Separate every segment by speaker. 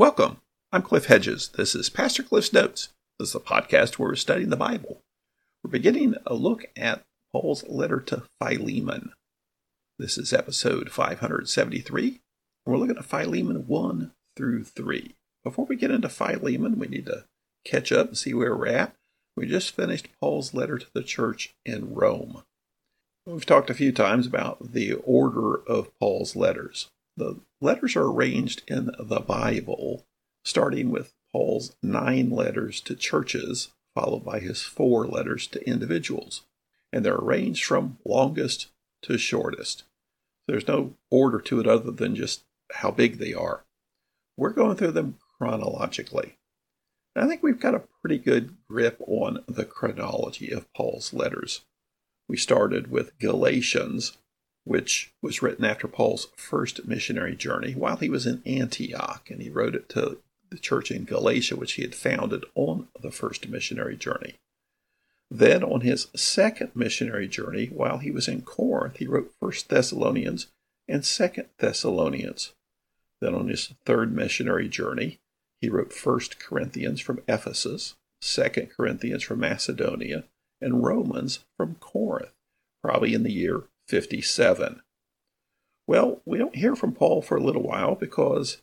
Speaker 1: Welcome. I'm Cliff Hedges. This is Pastor Cliff's Notes. This is a podcast where we're studying the Bible. We're beginning a look at Paul's letter to Philemon. This is episode 573, and we're looking at Philemon 1 through 3. Before we get into Philemon, we need to catch up and see where we're at. We just finished Paul's letter to the church in Rome. We've talked a few times about the order of Paul's letters. The letters are arranged in the Bible, starting with Paul's nine letters to churches, followed by his four letters to individuals. And they're arranged from longest to shortest. There's no order to it other than just how big they are. We're going through them chronologically. And I think we've got a pretty good grip on the chronology of Paul's letters. We started with Galatians, which was written after Paul's first missionary journey while he was in Antioch, and he wrote it to the church in Galatia, which he had founded on the first missionary journey. Then, on his second missionary journey, while he was in Corinth, he wrote First Thessalonians and Second Thessalonians. Then, on his third missionary journey, he wrote First Corinthians from Ephesus, Second Corinthians from Macedonia, and Romans from Corinth, probably in the year 57. Well, we don't hear from Paul for a little while because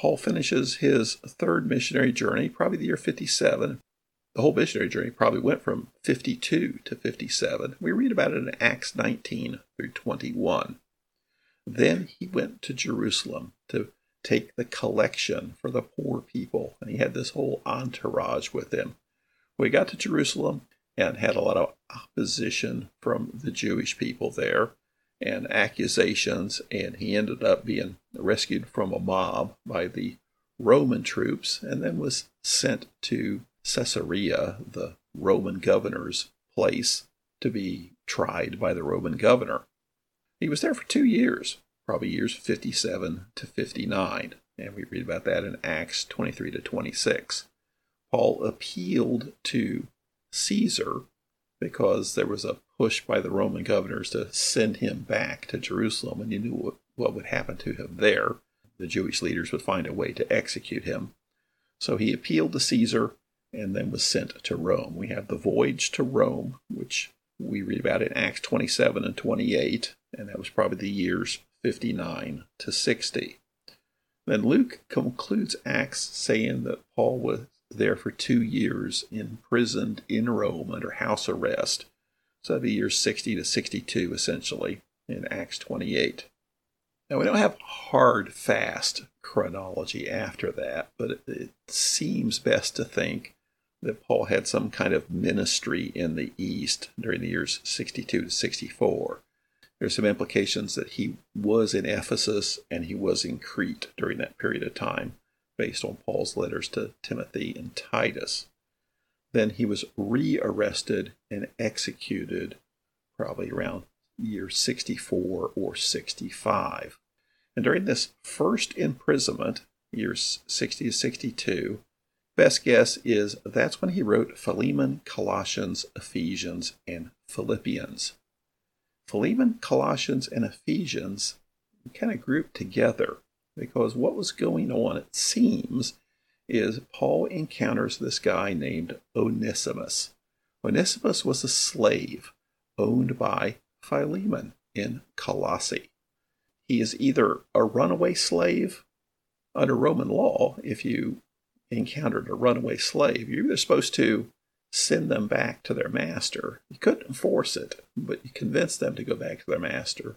Speaker 1: Paul finishes his third missionary journey, probably the year 57. The whole missionary journey probably went from 52 to 57. We read about it in Acts 19 through 21. Then he went to Jerusalem to take the collection for the poor people, and he had this whole entourage with him. When he got to Jerusalem and had a lot of opposition from the Jewish people there and accusations, and he ended up being rescued from a mob by the Roman troops and then was sent to Caesarea, the Roman governor's place, to be tried by the Roman governor. He was there for two years, probably years 57 to 59, and we read about that in Acts 23 to 26. Paul appealed to Caesar because there was a push by the Roman governors to send him back to Jerusalem, and you knew what, what would happen to him there. The Jewish leaders would find a way to execute him. So he appealed to Caesar and then was sent to Rome. We have the voyage to Rome, which we read about in Acts 27 and 28, and that was probably the years 59 to 60. Then Luke concludes Acts saying that Paul was there for two years, imprisoned in Rome under house arrest. So that'd be years 60 to 62, essentially, in Acts 28. Now, we don't have hard, fast chronology after that, but it, it seems best to think that Paul had some kind of ministry in the East during the years 62 to 64. There's some implications that he was in Ephesus and he was in Crete during that period of time based on Paul's letters to Timothy and Titus. Then he was rearrested and executed probably around year 64 or 65. And during this first imprisonment, years 60 to 62, best guess is that's when he wrote Philemon, Colossians, Ephesians, and Philippians. Philemon, Colossians, and Ephesians kind of grouped together because what was going on, it seems, is Paul encounters this guy named Onesimus. Onesimus was a slave owned by Philemon in Colossae. He is either a runaway slave under Roman law. If you encountered a runaway slave, you're either supposed to send them back to their master. You couldn't force it, but you convinced them to go back to their master.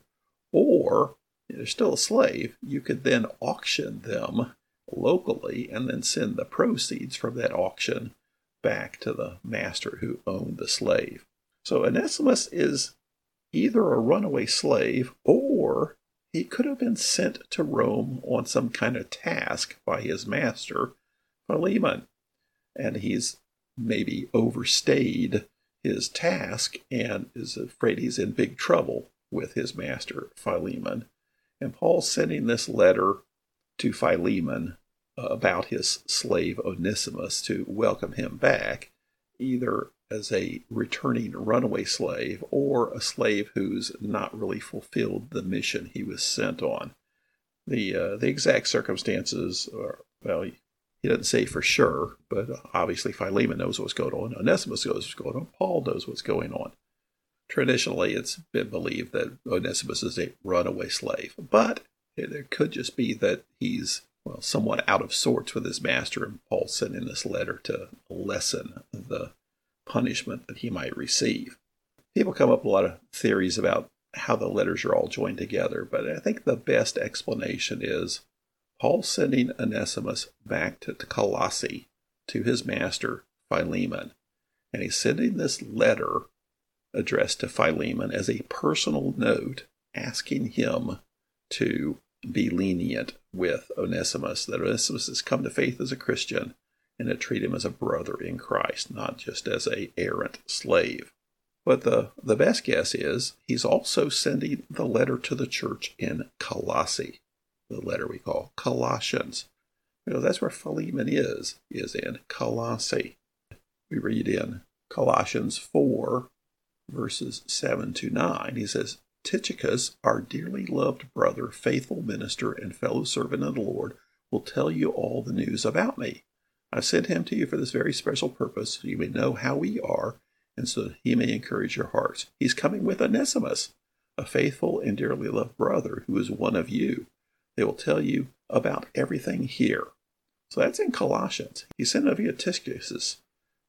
Speaker 1: Or they're still a slave, you could then auction them locally and then send the proceeds from that auction back to the master who owned the slave. So Onesimus is either a runaway slave or he could have been sent to Rome on some kind of task by his master, Philemon. And he's maybe overstayed his task and is afraid he's in big trouble with his master, Philemon. And Paul's sending this letter to Philemon about his slave Onesimus to welcome him back, either as a returning runaway slave or a slave who's not really fulfilled the mission he was sent on. The, uh, the exact circumstances are Well, he doesn't say for sure, but obviously Philemon knows what's going on. Onesimus knows what's going on. Paul knows what's going on. Traditionally, it's been believed that Onesimus is a runaway slave, but it could just be that he's well somewhat out of sorts with his master, and Paul's sending this letter to lessen the punishment that he might receive. People come up with a lot of theories about how the letters are all joined together, but I think the best explanation is Paul sending Onesimus back to, to Colossae to his master Philemon, and he's sending this letter addressed to Philemon as a personal note asking him to be lenient with Onesimus, that Onesimus has come to faith as a Christian and to treat him as a brother in Christ, not just as a errant slave. But the, the best guess is he's also sending the letter to the church in Colossae, the letter we call Colossians. You know, that's where Philemon is, is in Colossae. We read in Colossians 4, verses 7 to 9. He says, Tychicus, our dearly loved brother, faithful minister, and fellow servant of the Lord, will tell you all the news about me. I sent him to you for this very special purpose, so you may know how we are, and so he may encourage your hearts. He's coming with Onesimus, a faithful and dearly loved brother who is one of you. They will tell you about everything here. So that's in Colossians. He sent over Tychicus,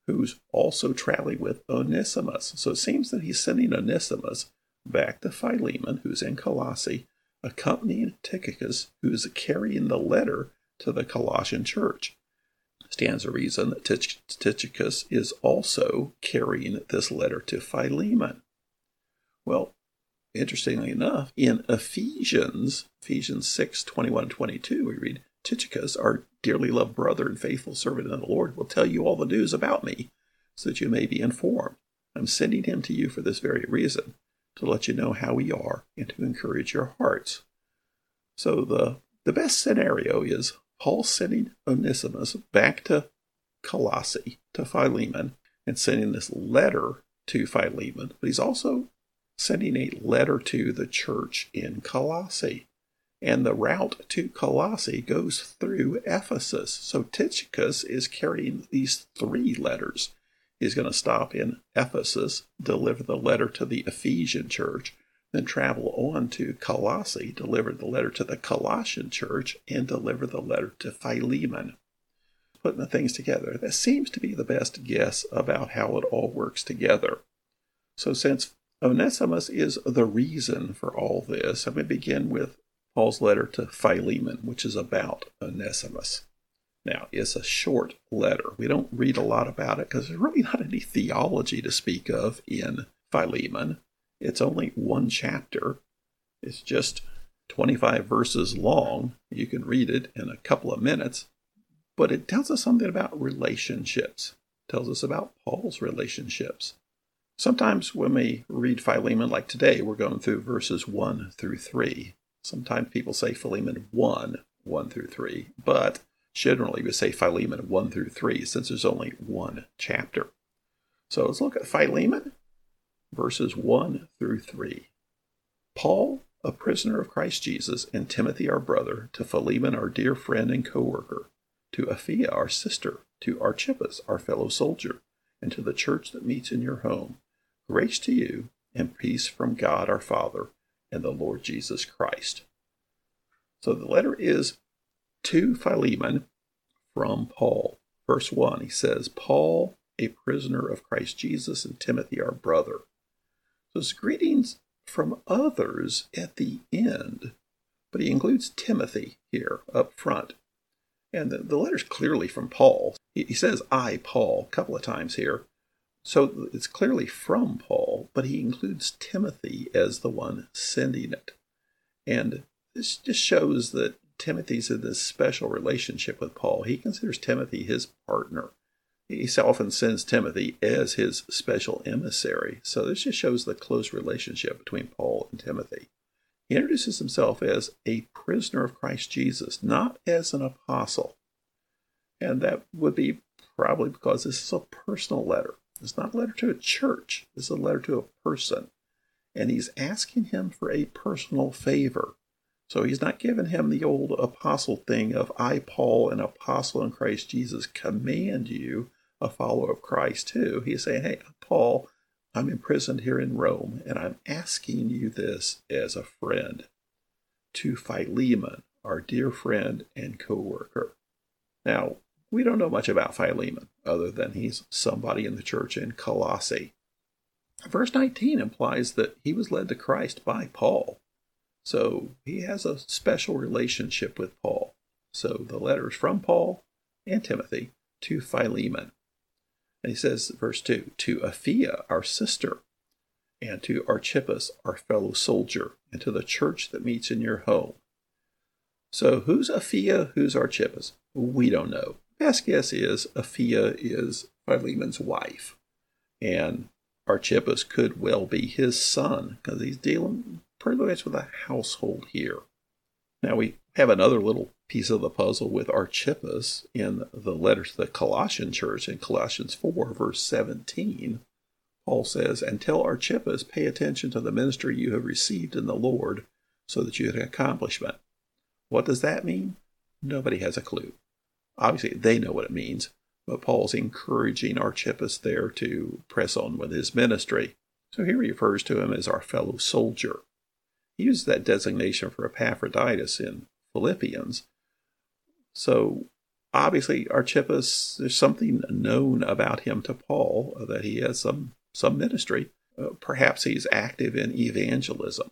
Speaker 1: who's also traveling with Onesimus. So it seems that he's sending Onesimus back to Philemon, who's in Colossae, accompanying Tychicus, who's carrying the letter to the Colossian church. Stands a reason that Tychicus is also carrying this letter to Philemon. Well, interestingly enough, in Ephesians, Ephesians 6 21 22, we read, Tychicus, our dearly loved brother and faithful servant in the Lord, will tell you all the news about me, so that you may be informed. I'm sending him to you for this very reason, to let you know how we are and to encourage your hearts. So the, the best scenario is Paul sending Onesimus back to Colossae, to Philemon, and sending this letter to Philemon, but he's also sending a letter to the church in Colossae. And the route to Colossae goes through Ephesus. So Tychicus is carrying these three letters He's going to stop in Ephesus, deliver the letter to the Ephesian church, then travel on to Colossae, deliver the letter to the Colossian church, and deliver the letter to Philemon. Putting the things together, that seems to be the best guess about how it all works together. So, since Onesimus is the reason for all this, I'm going to begin with Paul's letter to Philemon, which is about Onesimus. Now, it's a short letter. We don't read a lot about it because there's really not any theology to speak of in Philemon. It's only one chapter. It's just 25 verses long. You can read it in a couple of minutes, but it tells us something about relationships. It tells us about Paul's relationships. Sometimes when we read Philemon, like today, we're going through verses 1 through 3. Sometimes people say Philemon 1, 1 through 3, but Generally, we say Philemon 1 through 3 since there's only one chapter. So let's look at Philemon, verses 1 through 3. Paul, a prisoner of Christ Jesus, and Timothy, our brother, to Philemon, our dear friend and co worker, to Apphia, our sister, to Archippus, our fellow soldier, and to the church that meets in your home. Grace to you and peace from God our Father and the Lord Jesus Christ. So the letter is to Philemon from Paul. Verse 1, he says, Paul, a prisoner of Christ Jesus, and Timothy, our brother. So it's greetings from others at the end, but he includes Timothy here up front. And the, the letter's clearly from Paul. He, he says, I, Paul, a couple of times here. So it's clearly from Paul, but he includes Timothy as the one sending it. And this just shows that Timothy's in this special relationship with Paul. He considers Timothy his partner. He often sends Timothy as his special emissary. So this just shows the close relationship between Paul and Timothy. He introduces himself as a prisoner of Christ Jesus, not as an apostle. And that would be probably because this is a personal letter. It's not a letter to a church, is a letter to a person. And he's asking him for a personal favor. So he's not giving him the old apostle thing of I, Paul, an apostle in Christ Jesus, command you, a follower of Christ too. He's saying, Hey, Paul, I'm imprisoned here in Rome, and I'm asking you this as a friend to Philemon, our dear friend and co worker. Now, we don't know much about Philemon other than he's somebody in the church in Colossae. Verse 19 implies that he was led to Christ by Paul. So he has a special relationship with Paul. So the letters from Paul and Timothy to Philemon. And he says, verse 2 to Apphia, our sister, and to Archippus, our fellow soldier, and to the church that meets in your home. So who's Apphia? Who's Archippus? We don't know. Best guess is Apphia is Philemon's wife, and Archippus could well be his son because he's dealing pretty much with a household here. Now we have another little piece of the puzzle with Archippus in the letter to the Colossian church in Colossians 4, verse 17. Paul says, And tell Archippus, pay attention to the ministry you have received in the Lord, so that you have accomplishment. What does that mean? Nobody has a clue. Obviously, they know what it means, but Paul's encouraging Archippus there to press on with his ministry. So here he refers to him as our fellow soldier. He uses that designation for Epaphroditus in Philippians. So obviously, Archippus, there's something known about him to Paul that he has some, some ministry. Uh, perhaps he's active in evangelism.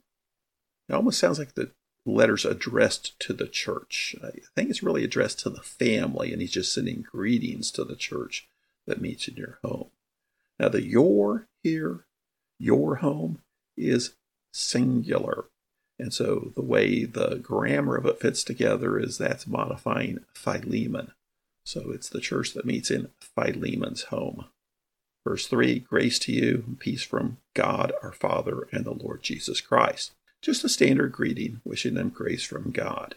Speaker 1: It almost sounds like the letters addressed to the church. I think it's really addressed to the family, and he's just sending greetings to the church that meets in your home. Now, the your here, your home, is singular. And so the way the grammar of it fits together is that's modifying Philemon. So it's the church that meets in Philemon's home. Verse 3 Grace to you, peace from God our Father and the Lord Jesus Christ. Just a standard greeting, wishing them grace from God.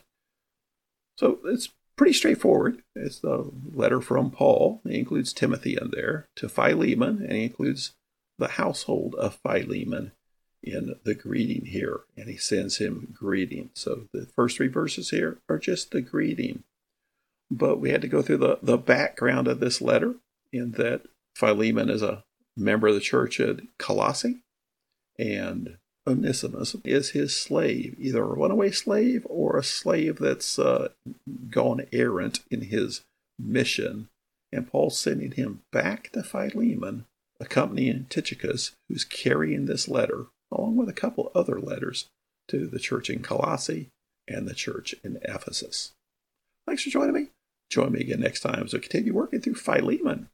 Speaker 1: So it's pretty straightforward. It's the letter from Paul. He includes Timothy in there to Philemon, and he includes the household of Philemon in the greeting here. And he sends him greeting. So the first three verses here are just the greeting. But we had to go through the, the background of this letter in that Philemon is a member of the church at Colossae, and Onesimus is his slave, either a runaway slave or a slave that's uh, gone errant in his mission. And Paul's sending him back to Philemon, accompanying Tychicus, who's carrying this letter, along with a couple other letters to the church in Colossae and the church in Ephesus. Thanks for joining me. Join me again next time as we continue working through Philemon.